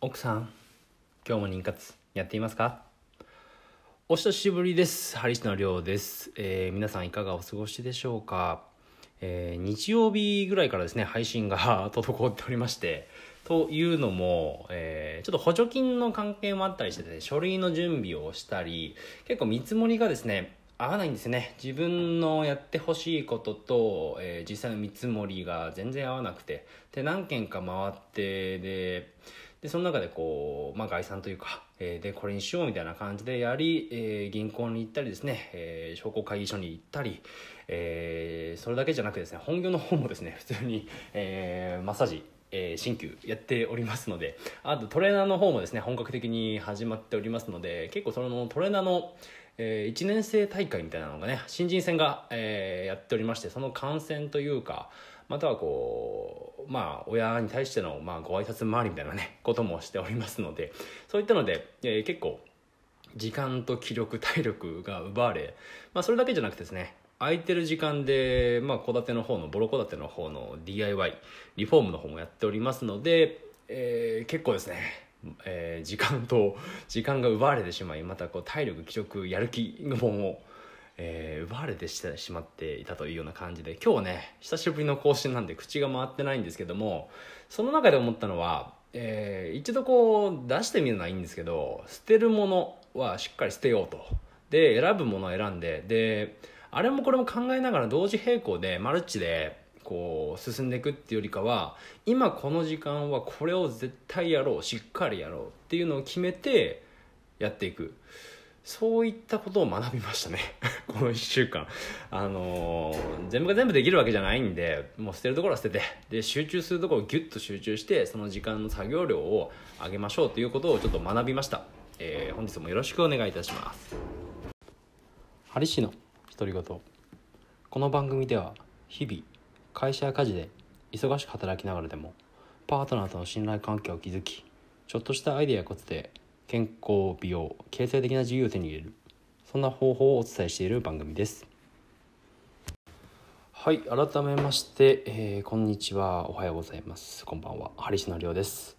奥さん今日も妊活やっていますか？お久しぶりです。ハリシのりょうです、えー皆さんいかがお過ごしでしょうか、えー日曜日ぐらいからですね配信が 滞っておりまして。というのも、えーちょっと補助金の関係もあったりしてですね書類の準備をしたり結構見積もりがですね合わないんですね。自分のやってほしいことと、えー実際の見積もりが全然合わなくて。で何件か回ってででその中でこう、まあ、概算というか、えーでこれにしようみたいな感じでやり、えー銀行に行ったりですね、えー商工会議所に行ったり、えーそれだけじゃなくですね本業の方もですね普通に、えーマッサージえー、鍼灸やっておりますのであとトレーナーの方もですね本格的に始まっておりますので結構そのトレーナーの、え1年生大会みたいなのがね新人戦が、えーやっておりましてその観戦というかまたはこうまあ親に対しての、まあ、ご挨拶回りみたいなねこともしておりますのでそういったので、えー結構時間と気力体力が奪われ、まあ、それだけじゃなくてですね空いてる時間でまあ戸建ての方のボロ戸建ての方の DIY リフォームの方もやっておりますので、えー結構ですね、えー時間と時間が奪われてしまいまたこう体力気力やる気の方も、えー奪われてしてしまっていたというような感じで今日はね久しぶりの更新なんで口が回ってないんですけどもその中で思ったのは、えー一度こう出してみるのはいいんですけど捨てるものはしっかり捨てようと。で選ぶものを選んでであれもこれも考えながら同時並行でマルチでこう進んでいくっていうよりかは今この時間はこれを絶対やろうしっかりやろうっていうのを決めてやっていく。そういったことを学びましたね。この1週間。あのー全部が全部できるわけじゃないんでもう捨てるところは捨てて。で集中するところをギュッと集中してその時間の作業量を上げましょうということをちょっと学びました、えー本日もよろしくお願いいたします。ハリシの独り言。この番組では日々会社や家事で忙しく働きながらでもパートナーとの信頼関係を築きちょっとしたアイデアやコツで健康美容経済的な自由を手に入れる。そんな方法をお伝えしている番組です。はい改めまして、えーこんにちは。おはようございます。こんばんは。ハリシのりょうです。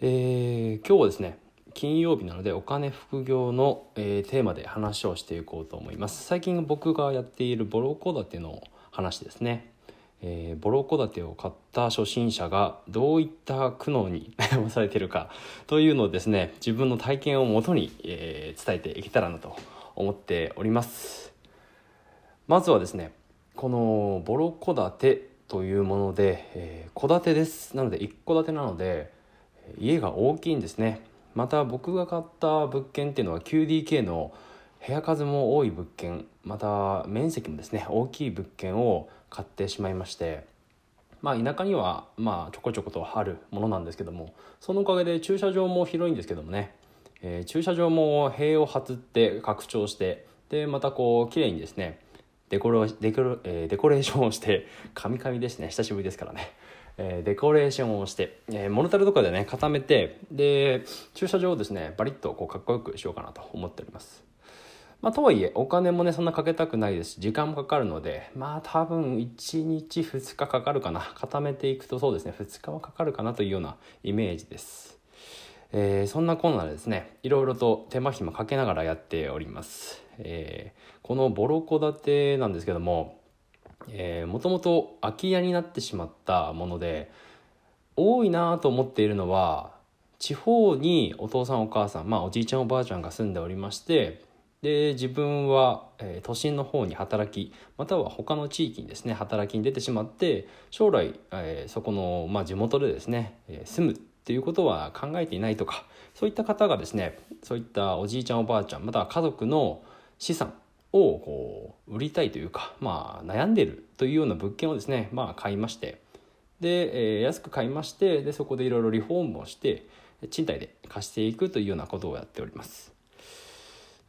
えー今日はですね金曜日なのでお金副業の、えーテーマで話をしていこうと思います。最近僕がやっているボロ戸建ての話ですね、えーボロ戸建てを買った初心者がどういった苦悩に 悩まされているかというのをですね自分の体験をもとに、えー伝えていけたらなと思っております。まずはですねこのボロ戸建てというものでえー戸、建てです。なので一戸建てなので家が大きいんですね。また僕が買った物件っていうのは 9DK の部屋数も多い物件また面積もですね大きい物件を買ってしまいましてまあ田舎にはまあちょこちょことあるものなんですけどもそのおかげで駐車場も広いんですけどもね、えー駐車場も塀を張って拡張してでまたこう綺麗にですねデコロデコロ、えーデコレーションをしてカミカミですね久しぶりですからね、えーデコレーションをして、えーモルタルとかでね固めてで駐車場をですねバリッとこうかっこよくしようかなと思っております。まあ、とはいえお金もねそんなかけたくないですし時間もかかるのでまあ多分1日2日かかるかな。固めていくとそうですね。2日はかかるかなというようなイメージです、えーそんなこんなでですねいろいろと手間暇かけながらやっております、えーこのボロ戸建てなんですけどももともと空き家になってしまったもので多いなと思っているのは地方にお父さんお母さん、まあ、おじいちゃんおばあちゃんが住んでおりましてで自分は、えー都心の方に働きまたは他の地域にですね働きに出てしまって将来、えーそこの、まあ、地元でですね、えー住むっていうことは考えていないとかそういった方がですねそういったおじいちゃんおばあちゃんまたは家族の資産をこう売りたいというか、まあ、悩んでいるというような物件をですね、まあ、買いましてで、えー安く買いましてでそこでいろいろリフォームをして賃貸で貸していくというようなことをやっております。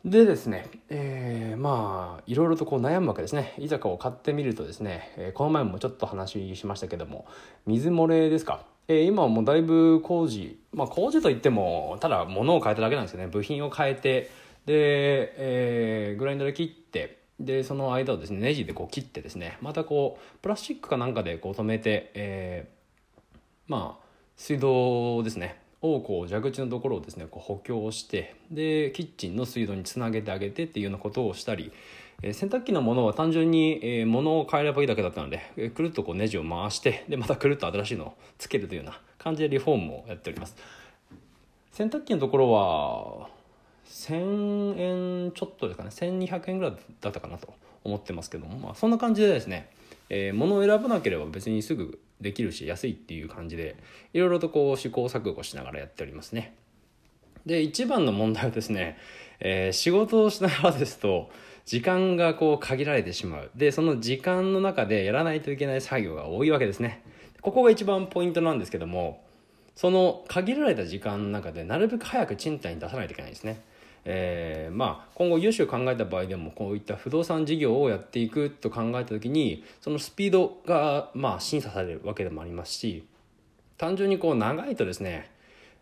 でですね、えーまあいろいろとこう悩むわけですね。いざかを買ってみるとですね、えーこの前もちょっと話しましたけども水漏れですか、えー今はもうだいぶ工事まあ工事といってもただ物を変えただけなんですよね。部品を変えてで、えーグラインダーで切ってでその間をですねネジでこう切ってですねまたこうプラスチックかなんかでこう止めて、えーまあ水道ですね。をこう蛇口のところをですねこう補強してでキッチンの水道につなげてあげてっていうようなことをしたり、えー、洗濯機のものは単純に、えー、物を変えればいいだけだったので、えー、くるっとこうネジを回してでまたくるっと新しいのをつけるというような感じでリフォームをやっております。洗濯機のところは1000円ちょっとですかね1200円ぐらいだったかなと思ってますけども、まあ、そんな感じでですねえー、物を選ばなければ別にすぐできるし安いっていう感じでいろいろとこう試行錯誤しながらやっておりますね。で一番の問題はですね、えー、仕事をしながらですと時間がこう限られてしまう。でその時間の中でやらないといけない作業が多いわけですね。ここが一番ポイントなんですけどもその限られた時間の中でなるべく早く賃貸に出さないといけないんですね。えー、まあ、今後融資を考えた場合でもこういった不動産事業をやっていくと考えた時にそのスピードがまあ審査されるわけでもありますし単純にこう長いとですね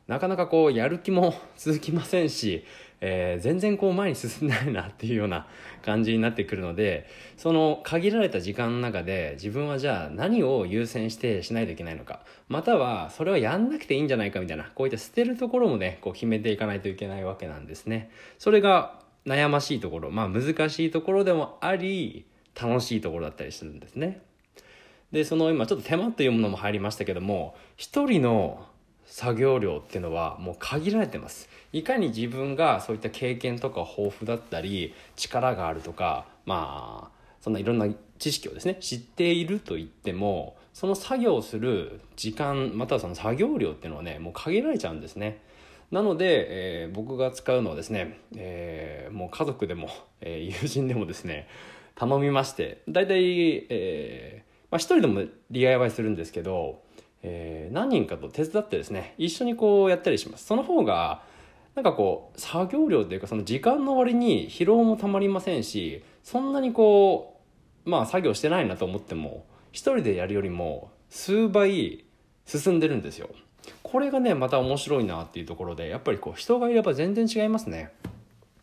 なかなかこうやる気も続きませんし、えー、全然こう前に進んでないなっていうような感じになってくるのでその限られた時間の中で自分はじゃあ何を優先してしないといけないのかまたはそれはやんなくていいんじゃないかみたいなこういった捨てるところもねこう決めていかないといけないわけなんですね。それが悩ましいところまあ難しいところでもあり楽しいところだったりするんですね。でその今ちょっと手間というものも入りましたけども一人の作業量っていうのはもう限られてます。いかに自分がそういった経験とか豊富だったり力があるとかまあそんないろんな知識をですね知っていると言ってもその作業する時間またはその作業量っていうのはねもう限られちゃうんですね。なので、えー、僕が使うのはですね、えー、もう家族でも、えー、友人でもですね頼みまして大体、えーまあ、一人でも DIY するんですけどえー、何人かと手伝ってですね一緒にこうやったりします。その方がなんかこう作業量というかその時間の割に疲労もたまりませんしそんなにこうまあ作業してないなと思っても一人でやるよりも数倍進んでるんですよ。これがねまた面白いなっていうところでやっぱりこう人がいれば全然違いますね。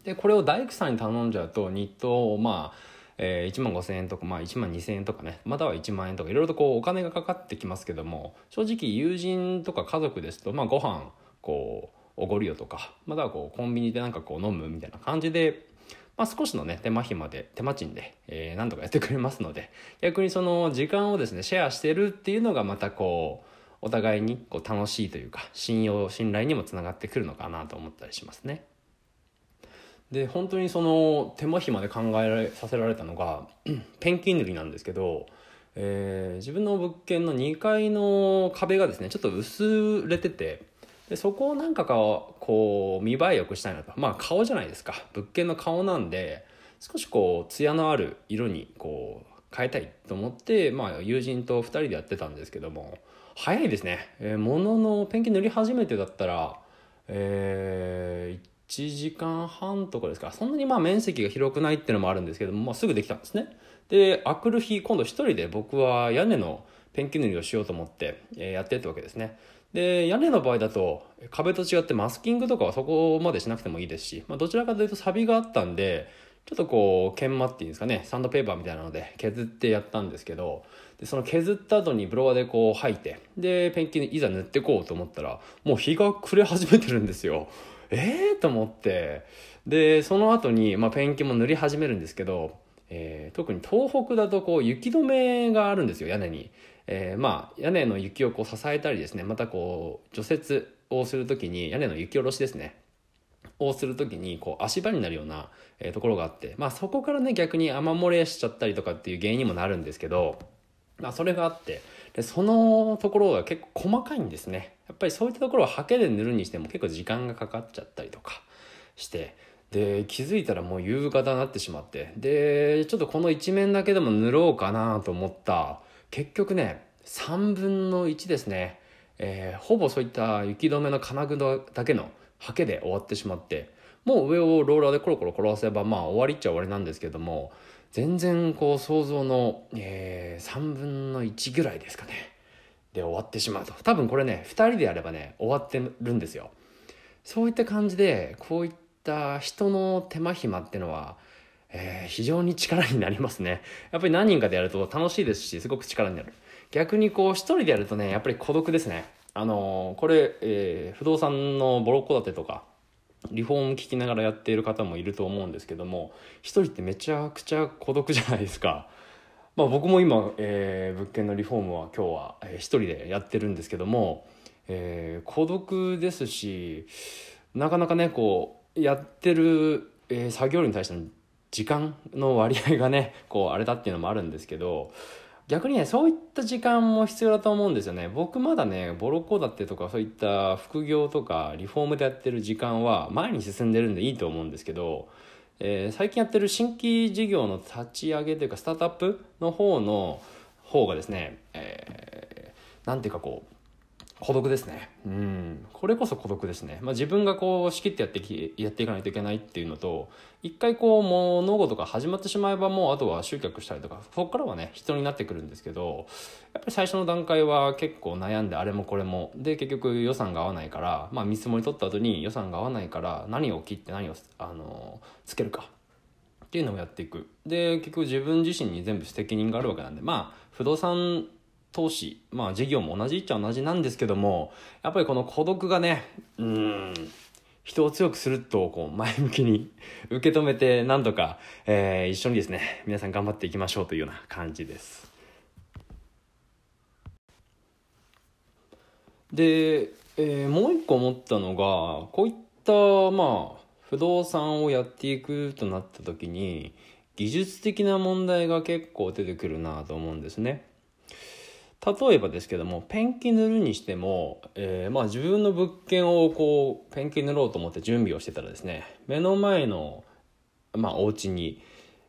でこれを大工さんに頼んじゃうと日当をまあえー、1万5000円とか、まあ、1万2000円とかねまたは1万円とかいろいろとこうお金がかかってきますけども正直友人とか家族ですと、まあ、ご飯こうおごりよとかまたはこうコンビニでなんかこう飲むみたいな感じで、まあ、少しのね手間暇で手間賃で、えー、何とかやってくれますので逆にその時間をですねシェアしてるっていうのがまたこうお互いにこう楽しいというか信用信頼にもつながってくるのかなと思ったりしますね。で本当にその手間暇で考えられさせられたのが ペンキ塗りなんですけど、えー、自分の物件の2階の壁がですねちょっと薄れててでそこをなんかこう見栄えよくしたいなと。まあ顔じゃないですか。物件の顔なんで少しこう艶のある色にこう変えたいと思って、まあ、友人と2人でやってたんですけども早いですね、えー、もののペンキ塗り始めてだったらえー、1時間半とかですか。そんなにまあ面積が広くないっていうのもあるんですけども、まあ、すぐできたんですね。であくる日今度一人で僕は屋根のペンキ塗りをしようと思ってえやってったわけですね。で屋根の場合だと壁と違ってマスキングとかはそこまでしなくてもいいですし、まあ、どちらかというとサビがあったんでちょっとこう研磨っていうんですかね。サンドペーパーみたいなので削ってやったんですけどでその削った後にブロワーでこう吐いてでペンキにいざ塗ってこうと思ったらもう日が暮れ始めてるんですよ。ええー、と思って。でその後にまあ、ペンキも塗り始めるんですけど、えー、特に東北だとこう雪止めがあるんですよ屋根に、えー、まあ屋根の雪をこう支えたりですねまたこう除雪をする時に屋根の雪下ろしですね。をする時にこう足場になるような、えところがあって、まあ、そこからね逆に雨漏れしちゃったりとかっていう原因にもなるんですけど、まあ、それがあって。でそのところが結構細かいんですね。やっぱりそういったところはハケで塗るにしても結構時間がかかっちゃったりとかしてで気づいたらもう夕方になってしまって。でちょっとこの一面だけでも塗ろうかなと思った。結局ね3分の1ですね、えー、ほぼそういった雪止めの金具だけのハケで終わってしまって。もう上をローラーでコロコロ転がせばまあ終わりっちゃ終わりなんですけども全然こう想像の、えー、3分の1ぐらいですかね。で終わってしまうと。多分これね2人でやればね終わってるんですよ。そういった感じでこういった人の手間暇ってのは、えー、非常に力になりますね。やっぱり何人かでやると楽しいですしすごく力になる。逆にこう1人でやるとねやっぱり孤独ですね。あのこれ、えー、不動産のボロ戸建てとかリフォーム聞きながらやっている方もいると思うんですけども一人ってめちゃくちゃ孤独じゃないですか。まあ、僕も今、えー、物件のリフォームは今日は、えー、一人でやってるんですけども、えー、孤独ですしなかなかねこうやってる、えー、作業量に対しての時間の割合がねこうあれだっていうのもあるんですけど逆にねそういった時間も必要だと思うんですよね。僕まだねボロコだってとかそういった副業とかリフォームでやってる時間は前に進んでるんでいいと思うんですけど、えー、最近やってる新規事業の立ち上げというかスタートアップの方の方がですね、えー、なんていうかこう孤独ですね。うん。これこそ孤独ですね。まあ、自分がこう仕切ってやってき、やっていかないといけないっていうのと、一回こう物事が始まってしまえばもうあとは集客したりとか、そこからはね、人になってくるんですけど、やっぱり最初の段階は結構悩んであれもこれも、で結局予算が合わないから、まあ見積もり取った後に予算が合わないから何を切って何を、あの、つけるか。っていうのをやっていく。で、結局自分自身に全部責任があるわけなんで、まあ、不動産投資、まあ事業も同じっちゃ同じなんですけども、やっぱりこの孤独がね、うん、人を強くすると、こう、前向きに 受け止めて、なんとか、えー、一緒にですね、皆さん頑張っていきましょうというような感じです。で、えー、もう一個思ったのが、こういった、まあ、不動産をやっていくとなった時に、技術的な問題が結構出てくるなと思うんですね。例えばですけどもペンキ塗るにしても、えー、まあ自分の物件をこうペンキ塗ろうと思って準備をしてたらですね目の前の、まあ、お家に、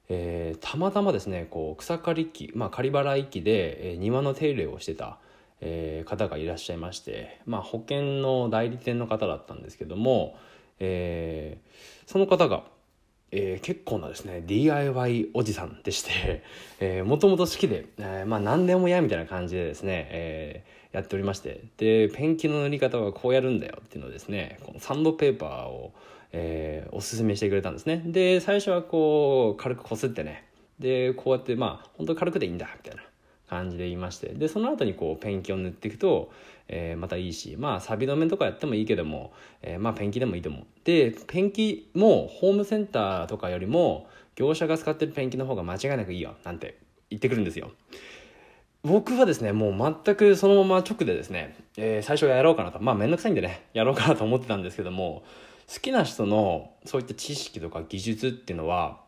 えー、たまたまですねこう草刈り機、まあ、刈り払い機で、えー、庭の手入れをしてた、えー、方がいらっしゃいまして、まあ、保険の代理店の方だったんですけども、えー、その方がえー、結構なですね DIY おじさんでして、えー、もともと好きで、えー、まあ何でも嫌みたいな感じでですね、えー、やっておりましてでペンキの塗り方はこうやるんだよっていうのをですねこのサンドペーパーを、えー、おすすめしてくれたんですね。で最初はこう軽くこすってねでこうやってまあ本当軽くでいいんだみたいな感じで言いましてでその後にこうペンキを塗っていくと、えー、またいいしまあ錆止めとかやってもいいけども、えー、まあペンキでもいいと思う。でペンキもホームセンターとかよりも業者が使ってるペンキの方が間違いなくいいよなんて言ってくるんですよ。僕はですねもう全くそのまま直でですね、えー、最初やろうかなと。まあ面倒くさいんでねやろうかなと思ってたんですけども好きな人のそういった知識とか技術っていうのは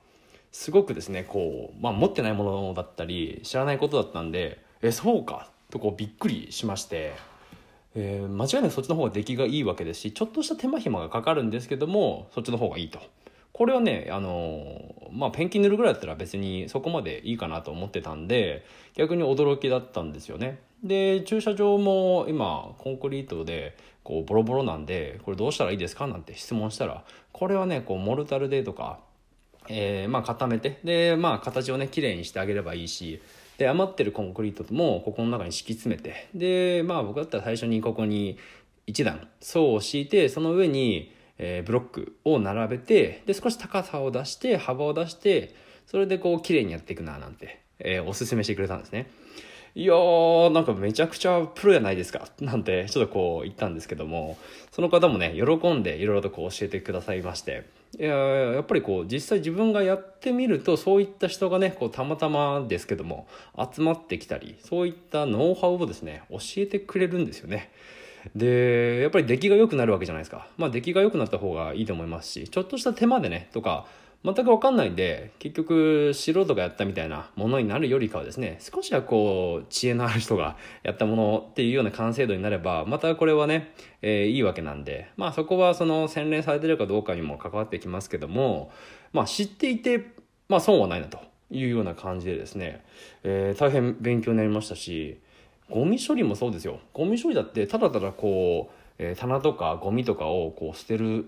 すごくですねこう、まあ、持ってないものだったり知らないことだったんでえそうかとこうびっくりしまして、えー、間違いなくそっちの方が出来がいいわけですしちょっとした手間暇がかかるんですけどもそっちの方がいいと。これはね、あのまあ、ペンキ塗るぐらいだったら別にそこまでいいかなと思ってたんで、逆に驚きだったんですよね。で、駐車場も今、コンクリートで、こう、ボロボロなんで、これどうしたらいいですかなんて質問したら、これはね、こう、モルタルでとか、えー、まあ固めてでまあ形をね綺麗にしてあげればいいしで余ってるコンクリートもここの中に敷き詰めて。でまあ僕だったら最初にここに1段層を敷いてその上に、え、ブロックを並べてで少し高さを出して幅を出してそれでこう綺麗にやっていくななんて、えー、おすすめしてくれたんですね。いやー、なんかめちゃくちゃプロやないですか、なんてちょっとこう言ったんですけども、その方もね、喜んでいろいろとこう教えてくださいまして、いややっぱりこう実際自分がやってみるとそういった人がねこうたまたまですけども集まってきたりそういったノウハウをですね教えてくれるんですよね。でやっぱり出来が良くなるわけじゃないですか。まあ出来が良くなった方がいいと思いますしちょっとした手間でねとか全く分かんないんで結局素人がやったみたいなものになるよりかはですね少しはこう知恵のある人がやったものっていうような完成度になればまたこれはね、えー、いいわけなんでまあそこはその洗練されてるかどうかにも関わってきますけどもまあ知っていてまあ損はないなというような感じでですね、えー、大変勉強になりましたしゴミ処理もそうですよ。ゴミ処理だってただただこう、えー、棚とかゴミとかをこう捨てる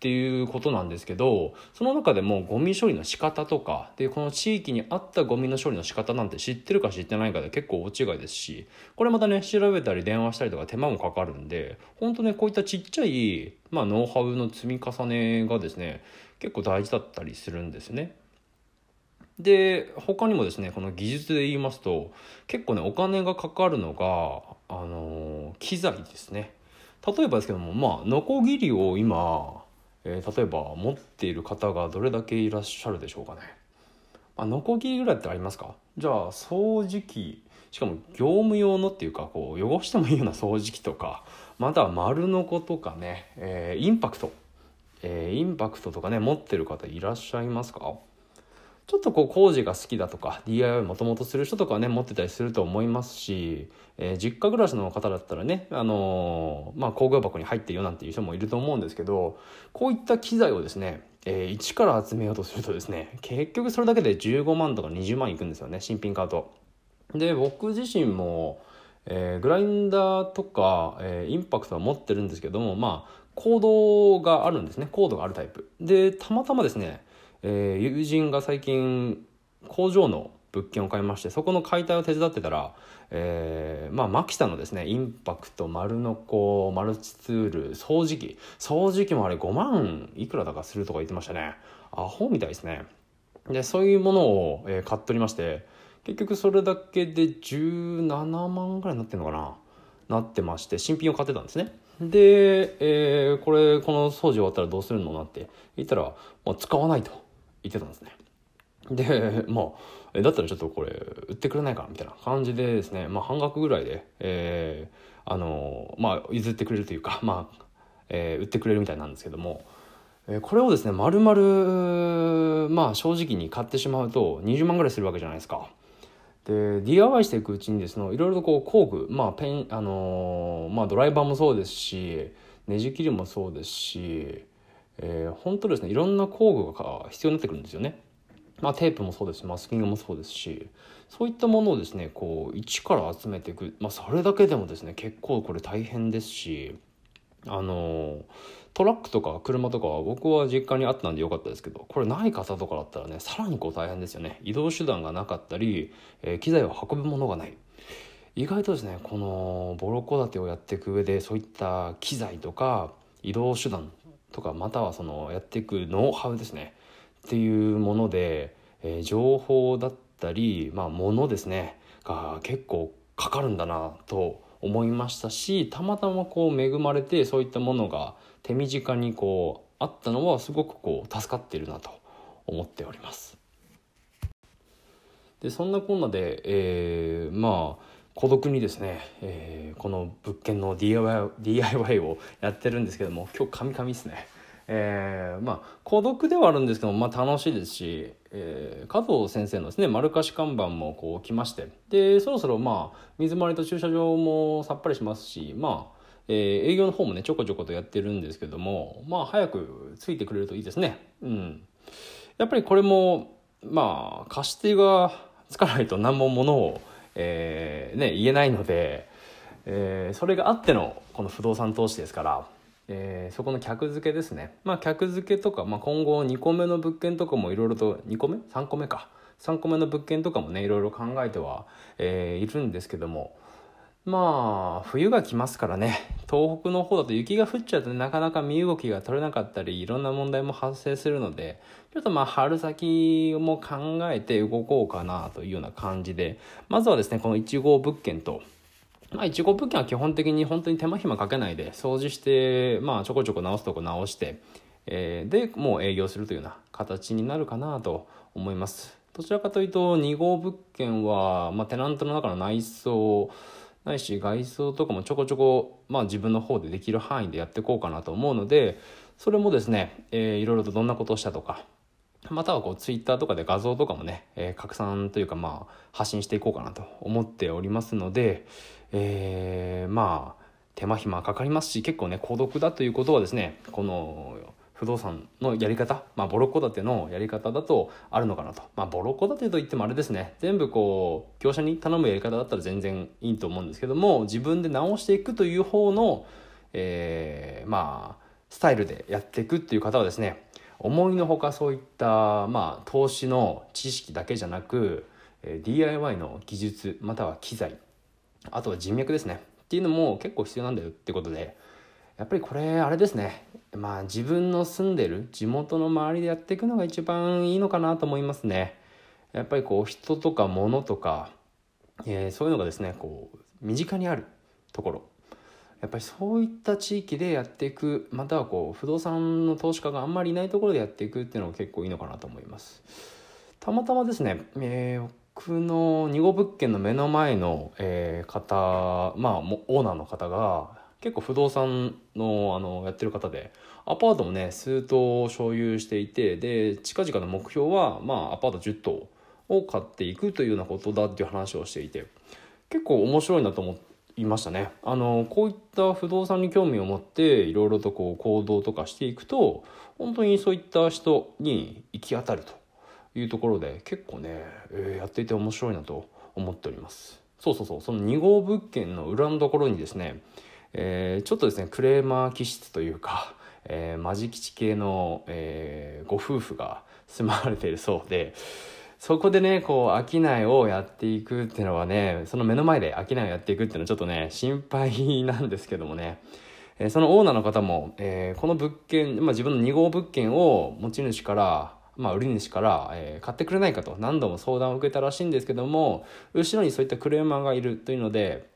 っていうことなんですけどその中でもゴミ処理の仕方とかでこの地域に合ったゴミの処理の仕方なんて知ってるか知ってないかで結構大違いですしこれまたね調べたり電話したりとか手間もかかるんで本当ねこういったちっちゃい、まあ、ノウハウの積み重ねがですね結構大事だったりするんですね。で他にもですねこの技術で言いますと結構ねお金がかかるのがあの機材ですね例えばですけどもまあノコギリを今、えー、例えば持っている方がどれだけいらっしゃるでしょうかね、まあ、ノコギリぐらいってありますか？じゃあ掃除機。しかも業務用のっていうかこう汚してもいいような掃除機とかまたは丸ノコとかね、えー、インパクト、えー、インパクトとかね持ってる方いらっしゃいますか？ちょっとこう工事が好きだとか DIY もともとする人とかね持ってたりすると思いますし、えー、実家暮らしの方だったらね、あのー、まあ、工具箱に入ってるよなんていう人もいると思うんですけどこういった機材をですね、えー、一から集めようとするとですね結局それだけで15万とか20万いくんですよね新品買うと。で僕自身も、えー、グラインダーとか、えー、インパクトは持ってるんですけどもまあコードがあるんですねコードがあるタイプでたまたまですね、えー、友人が最近工場の物件を買いましてそこの解体を手伝ってたら、えー、まあマキタのですねインパクト丸ノコマルチツール掃除機。掃除機もあれ5万いくらだかするとか言ってましたね。アホみたいですね。でそういうものを、えー、買っとりまして結局それだけで17万ぐらいになってるのかな？なってまして新品を買ってたんですね。で、えー、これこの掃除終わったらどうするの？なって言ったら、まあ、使わないと。言ってたんですね。で まあだったらちょっとこれ売ってくれないか？なみたいな感じでですね、まあ、半額ぐらいで、えー、あのまあ譲ってくれるというかまあ、えー、売ってくれるみたいなんですけども。これをですね丸々まあ正直に買ってしまうと20万ぐらいするわけじゃないですか。で DIY していくうちにですねいろいろとこう工具まあペンあの、まあドライバーもそうですしネジ切りもそうですし、えー、本当ですねいろんな工具が必要になってくるんですよね。まあ、テープもそうですしマスキングもそうですしそういったものをですねこう一から集めていく、まあ、それだけでもですね結構これ大変ですしあのトラックとか車とかは僕は実家にあったんでよかったですけどこれない方とかだったらねさらにこう大変ですよね。移動手段がなかったり、えー、機材を運ぶものがない。意外とですねこのボロ戸建てをやっていく上でそういった機材とか移動手段とかまたはそのやっていくノウハウですねっていうもので、えー、情報だったりまあ物ですねが結構かかるんだなと思いましたしたまたまこう恵まれてそういったものが手短にこうあったのはすごくこう助かっているなと思っております。でそんなこんなで、えー、まあ孤独にですね、えー、この物件の DIY, DIY をやってるんですけども今日カミカミですね。えー、まあ孤独ではあるんですけども、まあ、楽しいですし、えー、加藤先生のですね丸貸し看板もこう来ましてでそろそろまあ水回りと駐車場もさっぱりしますしまあえー、営業の方もねちょこちょことやってるんですけどもまあ早くついてくれるといいですねうんやっぱりこれもまあ貸し手がつかないと何もものを、えー、ね言えないので、えー、それがあってのこの不動産投資ですからえー、そこの客付けですね。まあ客付けとか、まあ、今後2個目の物件とかもいろいろと、2個目 ?3 個目か。3個目の物件とかもね、いろいろ考えては、えー、いるんですけども、まあ、冬が来ますからね、東北の方だと雪が降っちゃうと、ね、なかなか身動きが取れなかったり、いろんな問題も発生するので、ちょっとまあ、春先も考えて動こうかなというような感じで、まずはですね、この1号物件と、まあ、1号物件は基本的に本当に手間暇かけないで、掃除して、まあ、ちょこちょこ直すとこ直して、えー、で、もう営業するというような形になるかなと思います。どちらかというと、2号物件は、まあ、テナントの中の内装、ないし外装とかもちょこちょこ、まあ、自分の方でできる範囲でやっていこうかなと思うのでそれもですね、えー、いろいろとどんなことをしたとかまたはこうツイッターとかで画像とかもね、えー、拡散というかまあ発信していこうかなと思っておりますので、えー、まあ手間暇かかりますし結構ね孤独だということはですねこの不動産のやり方、まあ、ボロ戸建てのやり方だとあるのかなと。まあ、ボロ戸建てといってもあれですね。全部こう、業者に頼むやり方だったら全然いいと思うんですけども、自分で直していくという方の、えー、まあ、スタイルでやっていくっていう方はですね、思いのほかそういった、まあ、投資の知識だけじゃなく、え DIY の技術、または機材、あとは人脈ですね。っていうのも結構必要なんだよってことで、やっぱりこれあれですね。まあ自分の住んでる地元の周りでやっていくのが一番いいのかなと思いますね。やっぱりこう人とか物とか、えー、そういうのがですねこう身近にあるところ。やっぱりそういった地域でやっていくまたはこう不動産の投資家があんまりいないところでやっていくっていうのが結構いいのかなと思います。たまたまですね、えー、僕の2号物件の目の前の、えー、方まあオーナーの方が結構不動産のあのやってる方でアパートもね数棟所有していてで近々の目標は、まあ、アパート10棟を買っていくというようなことだっていう話をしていて結構面白いなと思いましたね。あのこういった不動産に興味を持っていろいろとこう行動とかしていくと本当にそういった人に行き当たるというところで結構ね、えー、やっていて面白いなと思っております。そうそうそうその2号物件の裏のところにですね、えー、ちょっとですねクレーマー気質というか、えー、マジ吉系の、えー、ご夫婦が住まわれているそうでそこでねこう商いをやっていくっていうのはねその目の前で商いをやっていくっていうのはちょっとね心配なんですけどもね。えそのオーナーの方も、えー、この物件、まあ、自分の2号物件を持ち主からまあ、売り主から、えー、買ってくれないかと何度も相談を受けたらしいんですけども後ろにそういったクレーマーがいるというので、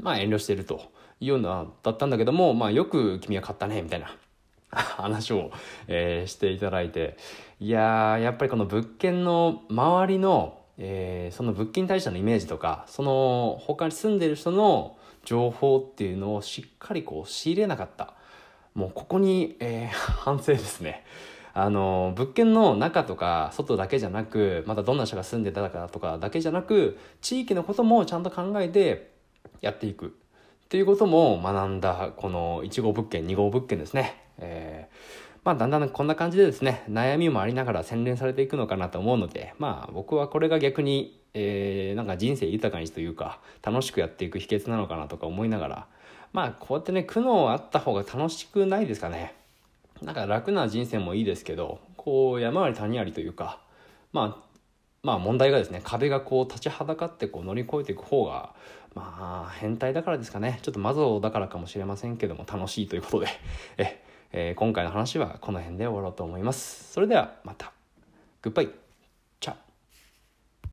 まあ、遠慮していると。いうようなだったんだけども、まあ、よく君は買ったねみたいな 話を、えー、していただいて。いややっぱりこの物件の周りの、えー、その物件に対してのイメージとかその他に住んでる人の情報っていうのをしっかりこう仕入れなかった。もうここに、えー、反省ですね。あの物件の中とか外だけじゃなくまたどんな人が住んでたかとかだけじゃなく地域のこともちゃんと考えてやっていく。っていうことも学んだこの1号物件2号物件ですね。えーまあ、だんだんこんな感じでですね悩みもありながら洗練されていくのかなと思うのでまあ僕はこれが逆に、えー、なんか人生豊かにというか楽しくやっていく秘訣なのかなとか思いながらまあこうやってね苦悩あった方が楽しくないですかね。なんか楽な人生もいいですけどこう山あり谷ありというかまあまあ問題がですね壁がこう立ちはだかってこう乗り越えていく方がまあ変態だからですかね。ちょっとマゾだからかもしれませんけども楽しいということで。え、えー、今回の話はこの辺で終わろうと思います。それではまた。グッバイ